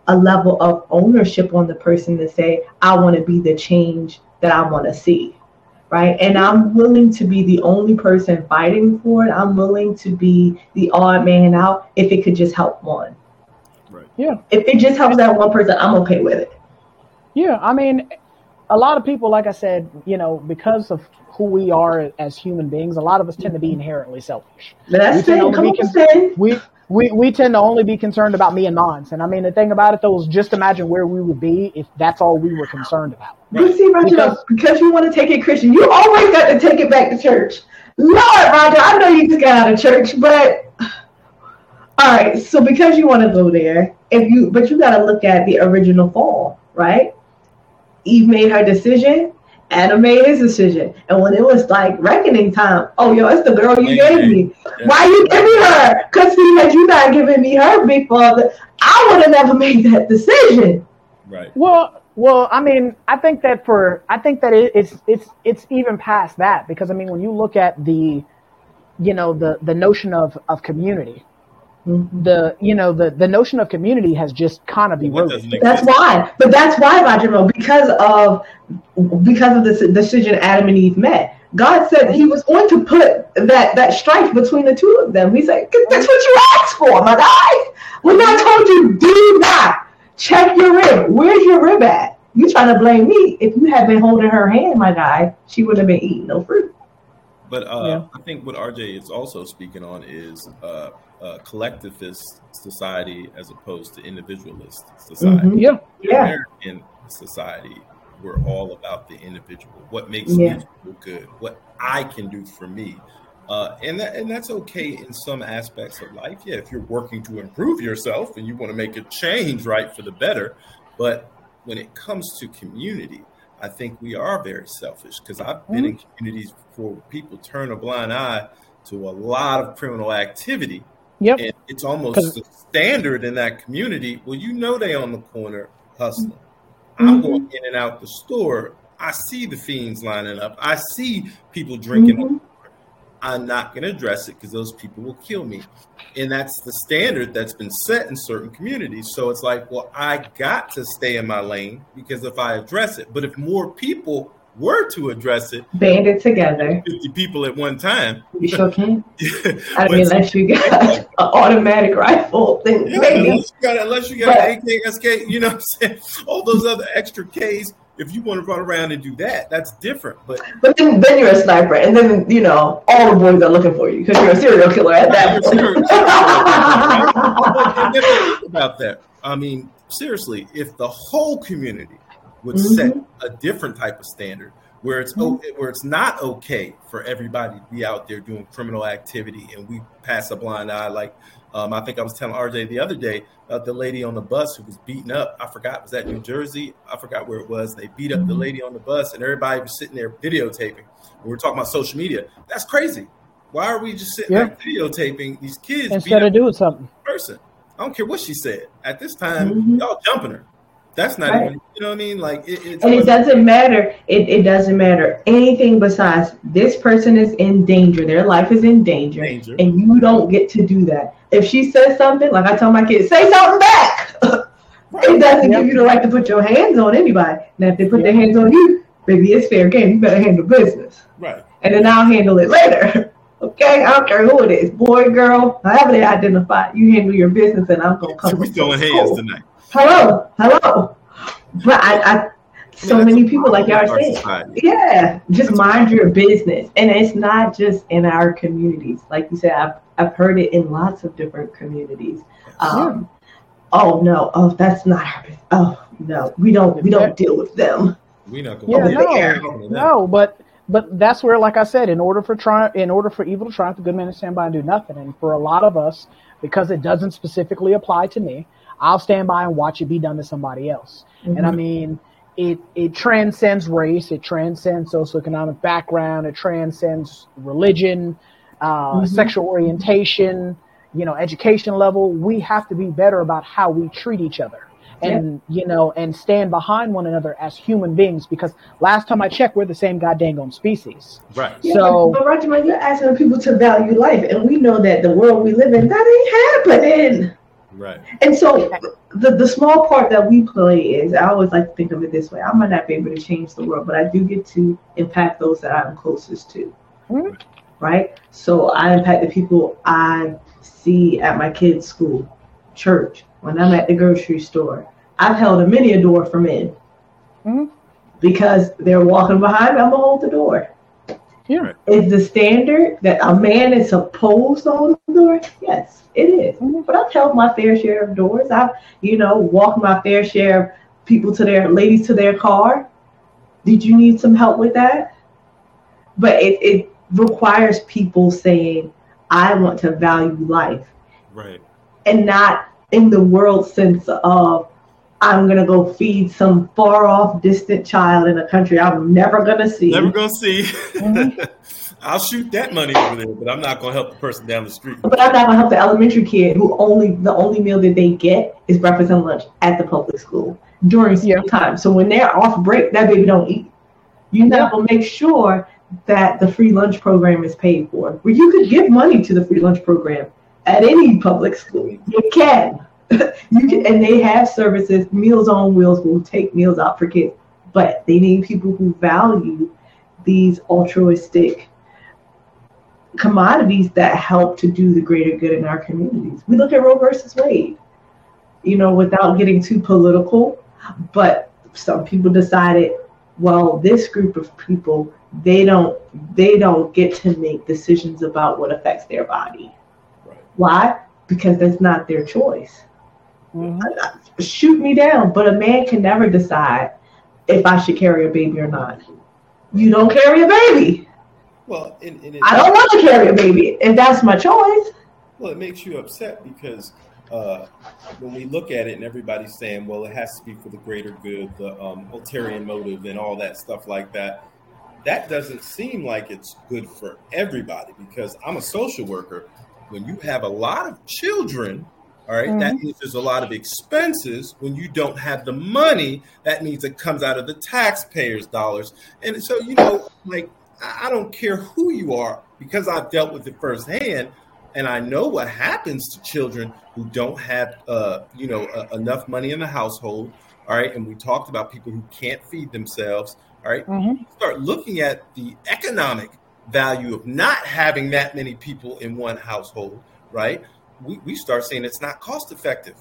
a level of ownership on the person to say, I want to be the change that I want to see. Right. And mm-hmm. I'm willing to be the only person fighting for it. I'm willing to be the odd man out if it could just help one. Right. Yeah. If it just helps that one person, I'm okay with it. Yeah. I mean, a lot of people, like I said, you know, because of who we are as human beings, a lot of us tend to be inherently selfish. That's it. Come on, we, we we tend to only be concerned about me and mine. And I mean, the thing about it though is just imagine where we would be if that's all we were concerned about. Right? see, Roger, because, because you want to take it Christian, you always got to take it back to church. Lord, Roger, I know you just got out of church, but all right. So because you want to go there, if you but you got to look at the original fall, right? Eve made her decision. Adam made his decision, and when it was like reckoning time, oh yo, it's the girl you gave me. Why you giving her? Because see, had you not given me her big father, I would have never made that decision. Right. Well, well, I mean, I think that for I think that it, it's it's it's even past that because I mean, when you look at the, you know, the the notion of of community. The you know the the notion of community has just kind of What eroded. That's why, but that's why, Roger, Mo, because of because of the decision Adam and Eve met. God said He was going to put that that strife between the two of them. He said, "That's what you asked for, my guy." When I told you, do not check your rib. Where's your rib at? You trying to blame me? If you had been holding her hand, my guy, she would have been eating no fruit. But uh, Yeah. I think what RJ is also speaking on is uh, a collectivist society as opposed to individualist society. Mhm. Yeah, In Yeah. American society, we're all about the individual. What makes Yeah. me feel good? What I can do for me. Uh, and that and that's okay in some aspects of life. Yeah, if you're working to improve yourself and you want to make a change right for the better, but when it comes to community, I think we are very selfish because I've been in communities where people turn a blind eye to a lot of criminal activity yep, and it's almost the standard in that community. Well, you know they on the corner hustling. I'm Mhm. going in and out the store. I see the fiends lining up. I see people drinking. Mhm. I'm not going to address it because those people will kill me. And that's the standard that's been set in certain communities. So it's like, well, I got to stay in my lane because if I address it, but if more people were to address it, Band it together. 50 people at one time, You sure can. I mean, unless you got an automatic rifle, then Yeah, maybe. unless you got unless you got But- an AK, SK, you know what I'm saying? All those other extra Ks, if you want to run around and do that, that's different. But But then, then you're a sniper, and then you know all the boys are looking for you because you're a serial killer at that You're serial but point. about that. I mean, seriously, if the whole community would set a different type of standard where it's o- where it's not okay for everybody to be out there doing criminal activity and we pass a blind eye like um, I think I was telling RJ the other day about the lady on the bus who was beaten up. I forgot was that New Jersey? I forgot where it was. They beat up the lady on the bus and everybody was sitting there videotaping. We were talking about social media. That's crazy. Why are we just sitting Yeah. there videotaping these kids instead of doing something. person. I don't care what she said. At this time, Mhm. y'all jumping her. That's not Right. even, you know what I mean? Like it, it's and it doesn't matter. It, it doesn't matter anything besides this person is in danger. Their life is in danger, danger. and you don't get to do that. If she says something, like I tell my kids, say something back. it doesn't Yep. give you the right to put your hands on anybody. Now, if they put their hands on you, baby, it's fair game. You better handle business. Right. and then I'll handle it later. Okay, I don't care who it is, boy, girl, however they identify. You handle your business, and I'm gonna come. So we to throwing hands tonight. Hello, hello. But I, I so I mean, many people, like y'all our saying, society. yeah, just mind your business, and it's not just in our communities. Like you said, I've I've heard it in lots of different communities. Um, Oh no, oh that's not our business. Oh no, we don't we don't deal with them. We not gonna Yeah, Over no, no, but but that's where, like I said, in order for in order for evil to triumph, the good man to stand by and do nothing. And for a lot of us, because it doesn't specifically apply to me, I'll stand by and watch it be done to somebody else. And I mean, it it transcends race, it transcends socioeconomic background, it transcends religion, uh, sexual orientation, you know, education level. We have to be better about how we treat each other. And you know, and stand behind one another as human beings. Because last time I checked, we're the same goddamn species. Right. Yeah, So- but Roger, man, you're asking people to value life, and we know that the world we live in that ain't happening. Right. And so the the small part that we play is I always like to think of it this way. I might not be able to change the world, but I do get to impact those that I'm closest to. Mhm. Right? So I impact the people I see at my kids' school, church, when I'm at the grocery store. I've held a many a door for men. Mhm. Because they're walking behind me, I'm gonna hold the door. Yeah. Is the standard that a man is supposed to hold the door? Yes, it is. Mhm. But I've held my fair share of doors. I've, you know, walked my fair share of people to their ladies to their car. Did you need some help with that? But it, it requires people saying, I want to value life. Right. And not in the world sense of, I'm going to go feed some far off, distant child in a country I'm never going to see. Never going to see. Mm-hmm. I'll shoot that money over there, but I'm not going to help the person down the street. But I'm not going to help the elementary kid who only the only meal that they get is breakfast and lunch at the public school during school yeah. time. So when they're off break, that baby don't eat. You yeah. to make sure that the free lunch program is paid for. Where you could give money to the free lunch program at any public school. You can. you can and they have services, Meals on Wheels will take meals out for kids. But they need people who value these altruistic commodities that help to do the greater good in our communities. We look at Roe versus Wade, you know, without getting too political, but some people decided, well, this group of people they don't they don't get to make decisions about what affects their body. Why? Because that's not their choice. Mm-hmm. Shoot me down, but a man can never decide if I should carry a baby or not. You don't carry a baby. Well, in, in I don't want to carry a baby, if that's my choice. Well, it makes you upset because uh, when we look at it and everybody's saying, well, it has to be for the greater good, the um, ulterior motive, and all that stuff like that that doesn't seem like it's good for everybody because I'm a social worker. When you have a lot of children, all right, mm-hmm. that means there's a lot of expenses. When you don't have the money, that means it comes out of the taxpayers' dollars. And so, you know, like, I don't care who you are because I've dealt with it firsthand and I know what happens to children who don't have, uh, you know, uh, enough money in the household. All right. And we talked about people who can't feed themselves all right? mm-hmm. Start looking at the economic value of not having that many people in one household, right? We, we start saying it's not cost effective.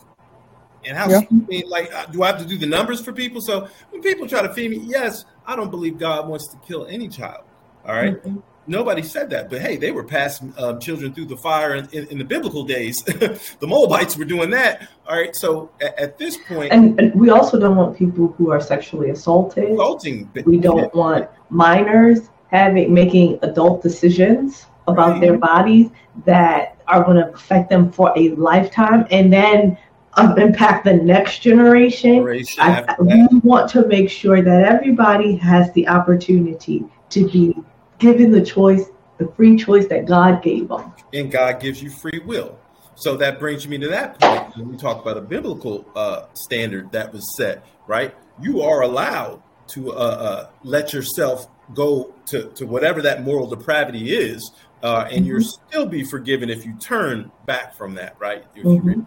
And how, yeah. I mean, like, uh, do I have to do the numbers for people? So when people try to feed me, yes, I don't believe God wants to kill any child. All right? mm-hmm nobody said that. But hey, they were passing um, children through the fire in, in, in the biblical days. the Moabites were doing that. All right. So at, at this point, and, and, we also don't want people who are sexually assaulted. Assaulting. We don't want minors having making adult decisions about right. their bodies that are going to affect them for a lifetime, and then. Um, impact the next generation. generation I, we want to make sure that everybody has the opportunity to be given the choice, the free choice that God gave them. And God gives you free will. So that brings me to that point when we talk about a biblical uh, standard that was set, right? You are allowed to uh, uh, let yourself go to, to whatever that moral depravity is, uh, and mm-hmm. you'll still be forgiven if you turn back from that, right? Mm-hmm.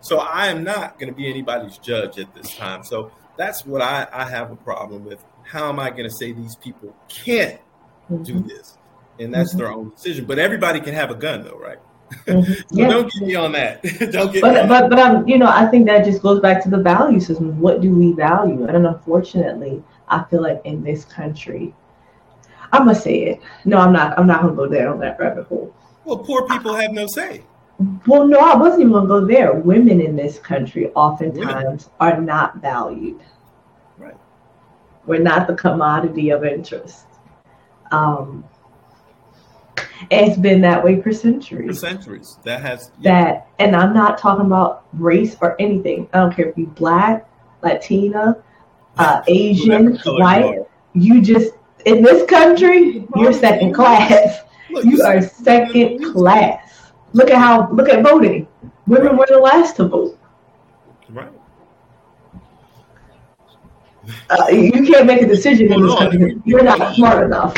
So I am not going to be anybody's judge at this time. So that's what I, I have a problem with. How am I going to say these people can't mm-hmm. do this, and that's mm-hmm. their own decision. But everybody can have a gun, though, right? Mm-hmm. so yeah. don't get me on that. don't get. But but but um, you know, I think that just goes back to the value system. What do we value? And unfortunately, I feel like in this country, I'm gonna say it. No, I'm not. I'm not gonna go there on that rabbit hole. Well, poor people have no say. Well, no, I wasn't even gonna go there. Women in this country oftentimes Women. are not valued. Right. We're not the commodity of interest. Um, it's been that way for centuries. For centuries. That has yeah. that, and I'm not talking about race or anything. I don't care if you're black, Latina, uh, Asian, white. You, you just in this country, you're second class. You are second class. Look at how look at voting. Women were the last to vote. Right. Uh, you can't make a decision in this country. You're not smart enough.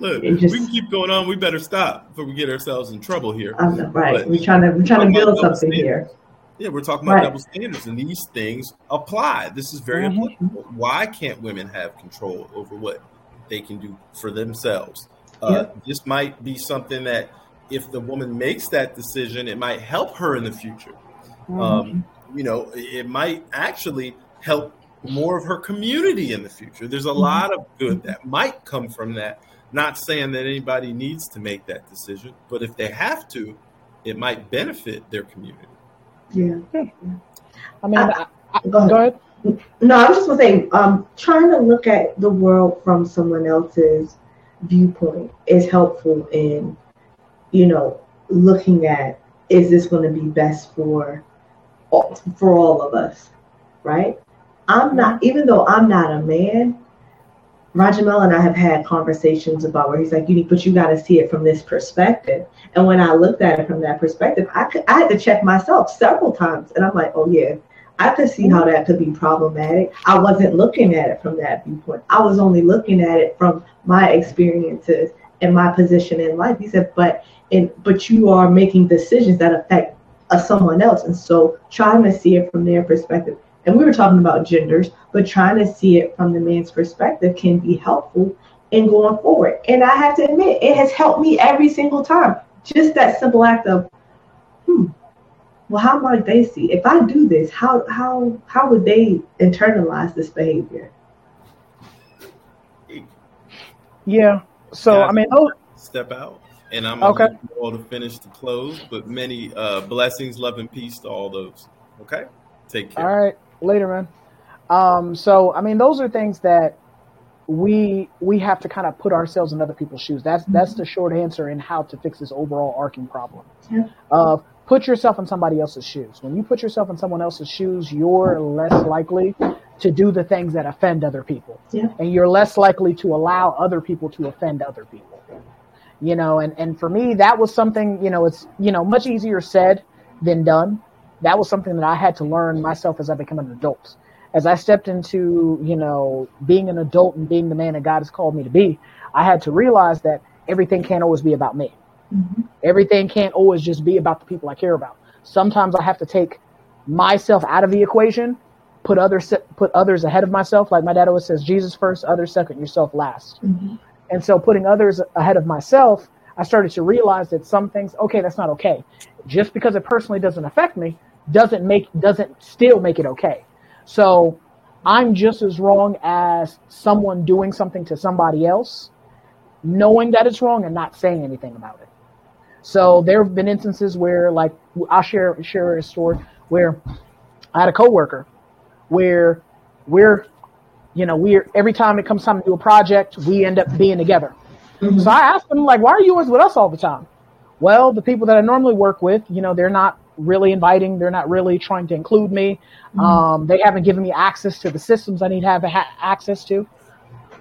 Look, just, we can keep going on. We better stop before we get ourselves in trouble here. Um, right. But we're trying to we're trying to build something here. Yeah, we're talking about right. double standards, and these things apply. This is very mm-hmm. important. Why can't women have control over what they can do for themselves? Uh, yep. This might be something that, if the woman makes that decision, it might help her in the future. Mm-hmm. Um, you know, it might actually help more of her community in the future. There's a mm-hmm. lot of good that might come from that. Not saying that anybody needs to make that decision, but if they have to, it might benefit their community. Yeah. I mean, I, I, go, ahead. No, I was just to say, um, trying to look at the world from someone else's viewpoint is helpful in, you know, looking at is this going to be best for for all of us, right? I'm not, even though I'm not a man, Rajamel and I have had conversations about where he's like, you need, but you got to see it from this perspective. And when I looked at it from that perspective, I could, I had to check myself several times, and I'm like, oh yeah, I could see how that could be problematic. I wasn't looking at it from that viewpoint. I was only looking at it from my experiences and my position in life. He said, but in but you are making decisions that affect uh, someone else, and so trying to see it from their perspective. And we were talking about genders, but trying to see it from the man's perspective can be helpful in going forward. And I have to admit, it has helped me every single time. Just that simple act of, hmm, well, how might they see? If I do this, how how how would they internalize this behavior? Yeah. So I mean, oh, step out, and I'm okay. All to finish the close, but many uh, blessings, love, and peace to all those. Okay, take care. All right, later, man. Um, so I mean, those are things that we we have to kind of put ourselves in other people's shoes. That's mm-hmm. that's the short answer in how to fix this overall arcing problem. Yeah. Uh, put yourself in somebody else's shoes. When you put yourself in someone else's shoes, you're less likely to do the things that offend other people. Yeah. And you're less likely to allow other people to offend other people. You know, and, and for me, that was something, you know, it's, you know, much easier said than done. That was something that I had to learn myself as I became an adult. As I stepped into, you know, being an adult and being the man that God has called me to be, I had to realize that everything can't always be about me. Mm-hmm. Everything can't always just be about the people I care about. Sometimes I have to take myself out of the equation, put others put others ahead of myself. Like my dad always says, Jesus first, others second, yourself last. Mm-hmm. And so putting others ahead of myself, I started to realize that some things, okay, that's not okay. Just because it personally doesn't affect me doesn't make doesn't still make it okay. So I'm just as wrong as someone doing something to somebody else, knowing that it's wrong and not saying anything about it. So there have been instances where, like, I'll share share a story where I had a coworker where we're, you know, we're every time it comes time to do a project, we end up being together. Mm-hmm. So I asked them, like, why are you always with us all the time? Well, the people that I normally work with, you know, they're not really inviting. They're not really trying to include me. Mm-hmm. Um, they haven't given me access to the systems I need to have ha- access to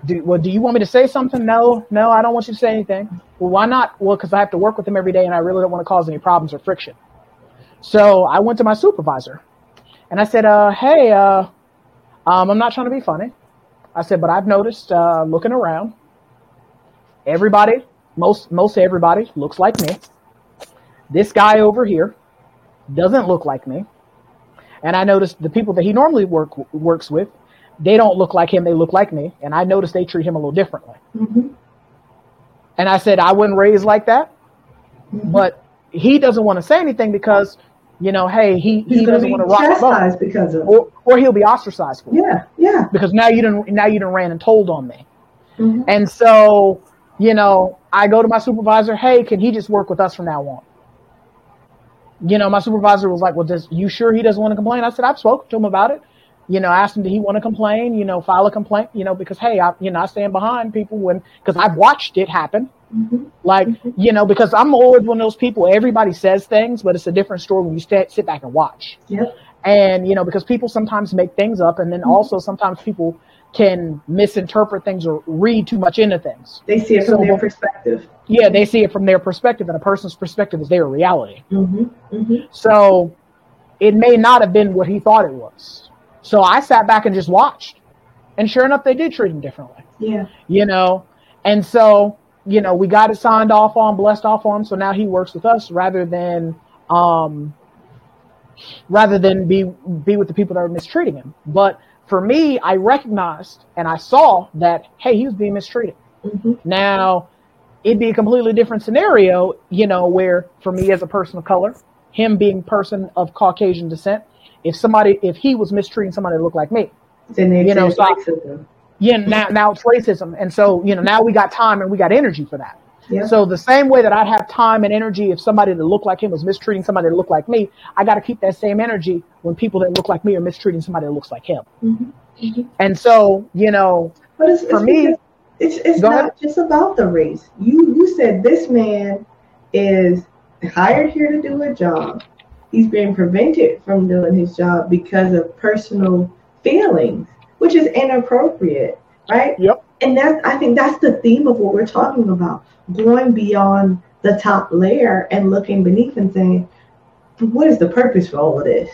do, well, do you want me to say something? No, no, I don't want you to say anything. Well, why not? Well, because I have to work with them every day and I really don't want to cause any problems or friction. So I went to my supervisor and I said, uh, hey, uh, um, I'm not trying to be funny. I said, but I've noticed, uh, looking around, everybody, most, most everybody looks like me. This guy over here doesn't look like me. And I noticed the people that he normally work, works with they don't look like him, they look like me. And I noticed they treat him a little differently. Mm-hmm. And I said, I wasn't raised like that. Mm-hmm. But he doesn't want to say anything because, you know, hey, he, he doesn't want to rock the boat. because of or, or he'll be ostracized for Yeah, yeah. Because now you didn't now you didn't ran and told on me. Mm-hmm. And so, you know, I go to my supervisor, hey, can he just work with us from now on? You know, my supervisor was like, Well, does you sure he doesn't want to complain? I said, I've spoken to him about it you know, ask him, did he want to complain? You know, file a complaint, you know, because hey, I, you know, I stand behind people when, because I've watched it happen. Mm-hmm. Like, mm-hmm. you know, because I'm always one of those people, everybody says things, but it's a different story when you st- sit back and watch. Yep. And, you know, because people sometimes make things up and then mm-hmm. also sometimes people can misinterpret things or read too much into things. They see it from their perspective. Yeah, they see it from their perspective and a person's perspective is their reality. Mm-hmm. Mm-hmm. So it may not have been what he thought it was so I sat back and just watched. And sure enough, they did treat him differently. Yeah. You know, and so, you know, we got it signed off on, blessed off on. So now he works with us rather than, um, rather than be, be with the people that are mistreating him. But for me, I recognized and I saw that, hey, he was being mistreated. Mm-hmm. Now, it'd be a completely different scenario, you know, where for me as a person of color, him being person of Caucasian descent, if somebody, if he was mistreating somebody that looked like me, then they you know, so racism. yeah, now now it's racism, and so you know now we got time and we got energy for that. Yeah. So the same way that I'd have time and energy if somebody that looked like him was mistreating somebody that looked like me, I got to keep that same energy when people that look like me are mistreating somebody that looks like him. Mm-hmm. Mm-hmm. And so, you know, but it's, for it's me, It's it's not ahead. just about the race. You you said this man is hired here to do a job. He's being prevented from doing his job because of personal feelings, which is inappropriate, right? Yep. And that's I think that's the theme of what we're talking about. Going beyond the top layer and looking beneath and saying, what is the purpose for all of this?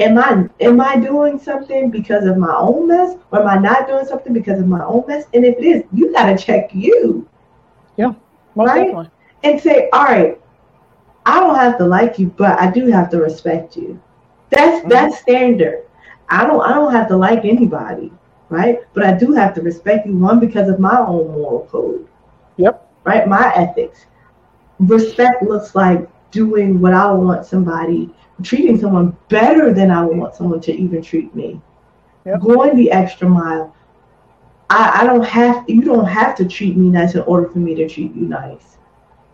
Am I am I doing something because of my own mess, or am I not doing something because of my own mess? And if it is, you gotta check you Most Right? definitely. and say, all right, I don't have to like you, but I do have to respect you. That's Mhm. that's standard. I don't I don't have to like anybody, right? But I do have to respect you one because of my own moral code. Yep. Right? My ethics. Respect looks like doing what I want somebody, treating someone better than I would want someone to even treat me. Yep. Going the extra mile. I, I don't have you don't have to treat me nice in order for me to treat you nice.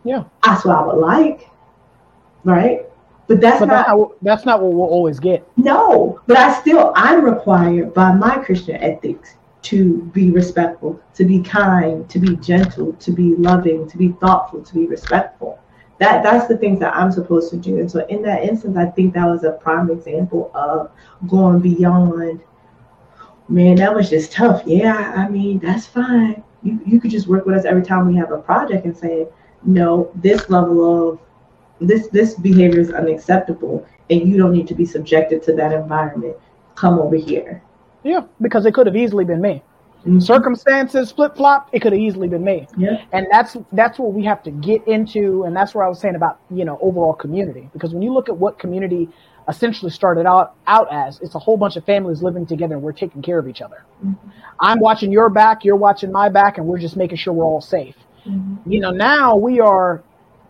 Yeah. That's what I would like. Right? But that's But not that's not, that's not what we'll always get. no, but I still I'm required by my Christian ethics to be respectful, to be kind, to be gentle, to be loving, to be thoughtful, to be respectful. That that's the things that I'm supposed to do. And so in that instance, I think that was a prime example of going beyond. Man, that was just tough. Yeah, I mean that's fine. You you could just work with us every time we have a project and say, no, this level of this this behavior is unacceptable and you don't need to be subjected to that environment. Come over here. Yeah, because it could have easily been me. Mhm. Circumstances flip flop. It could have easily been me. Yeah. and that's that's what we have to get into and that's where i was saying about you know overall community because when you look at what community essentially started out out as it's a whole bunch of families living together and we're taking care of each other Mhm. i'm watching your back you're watching my back and we're just making sure we're all safe you know now we are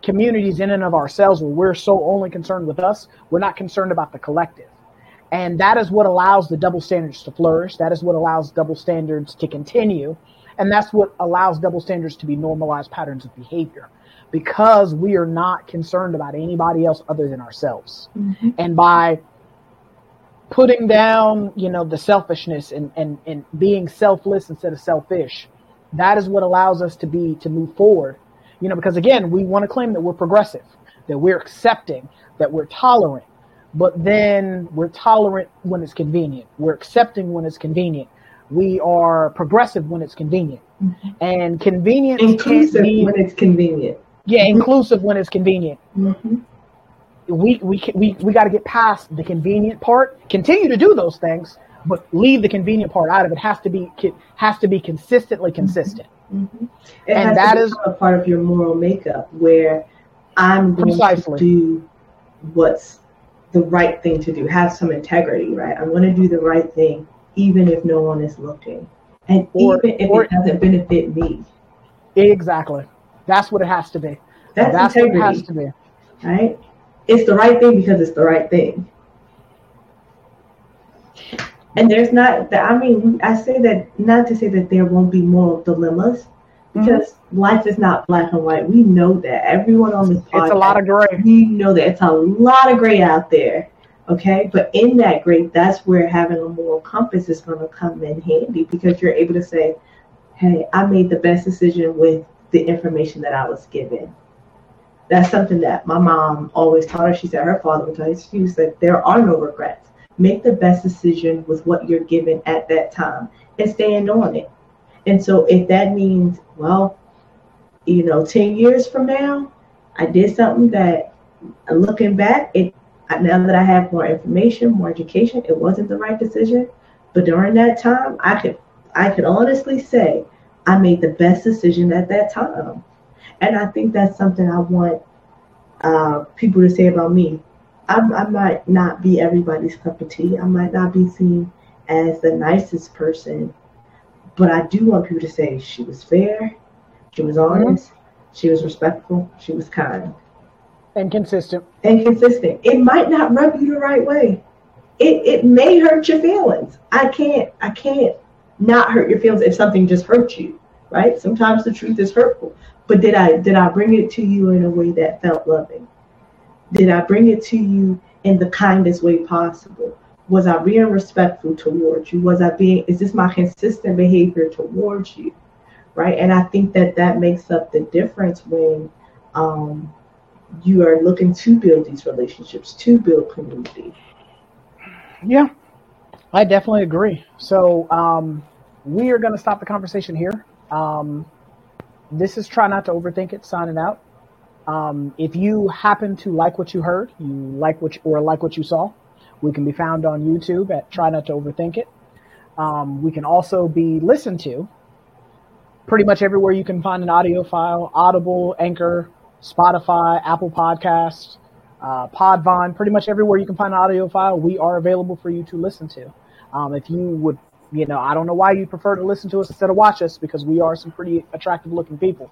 communities in and of ourselves where we're so only concerned with us we're not concerned about the collective. And that is what allows the double standards to flourish. That is what allows double standards to continue. And that's what allows double standards to be normalized patterns of behavior. Because we are not concerned about anybody else other than ourselves. Mhm. and by putting down you know the selfishness and, and and being selfless instead of selfish that is what allows us to be to move forward you know because again we want to claim that we're progressive that we're accepting that we're tolerant but then we're tolerant when it's convenient we're accepting when it's convenient we are progressive when it's convenient Mhm. and convenience can't Inclusive be when it's convenient. yeah inclusive when it's convenient Mm-hmm. we we we we got to get past the convenient part. Continue to do those things, but leave the convenient part out of it. Has to be has to be consistently consistent. Mm-hmm. And that is- a part of your moral makeup where I'm going Precisely. to do what's the right thing to do. Have some integrity, right? I'm going to do the right thing even if no one is looking, and Or- even if or- it doesn't benefit me. Exactly. That's what it has to be. That's, That's what integrity. it has to be. right? It's the right thing because it's the right thing. And there's not that I mean I say that not to say that there won't be moral dilemmas Mm-hmm. because life is not black and white. We know that. Everyone on this podcast It's a lot of gray. we know that it's a lot of gray out there. Okay. But in that gray, that's where having a moral compass is gonna come in handy because you're able to say, Hey, I made the best decision with the information that I was given that's something that my mom always taught her. She said her father would tell her. She said there are no regrets. Make the best decision with what you're given at that time and stand on it. And so if that means, well, you know, ten years from now, I did something that, looking back, it now that I have more information, more education, it wasn't the right decision. But during that time, I could I could honestly say I made the best decision at that time. And I think that's something I want uh, people to say about me. I, I might not be everybody's cup of tea. I might not be seen as the nicest person, but I do want people to say she was fair, she was mm-hmm. honest, she was respectful, she was kind And consistent. and consistent. It might not rub you the right way. It it may hurt your feelings. I can't I can't not hurt your feelings if something just hurts you, right? Sometimes the truth is hurtful. But did I did I bring it to you in a way that felt loving? Did I bring it to you in the kindest way possible? Was I being respectful towards you? Was I being is this my consistent behavior towards you? right? And I think that that makes up the difference when um, you are looking to build these relationships, to build community. Yeah, I definitely agree. So um, we are going to stop the conversation here. Um, this is try not to overthink it. Signing out. Um, if you happen to like what you heard, you like what you, or like what you saw, we can be found on YouTube at Try Not to Overthink It. Um, we can also be listened to pretty much everywhere you can find an audio file: Audible, Anchor, Spotify, Apple Podcasts, uh, Podbean. Pretty much everywhere you can find an audio file, we are available for you to listen to. Um, if you would, you know, I don't know why you prefer to listen to us instead of watch us because we are some pretty attractive looking people.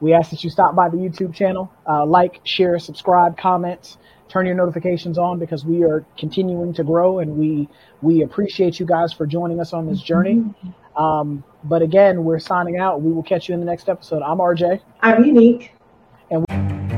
We ask that you stop by the YouTube channel, uh, like, share, subscribe, comment, turn your notifications on because we are continuing to grow and we we appreciate you guys for joining us on this journey. Um, but again, we're signing out. We will catch you in the next episode. I'm RJ. I'm unique. And. We-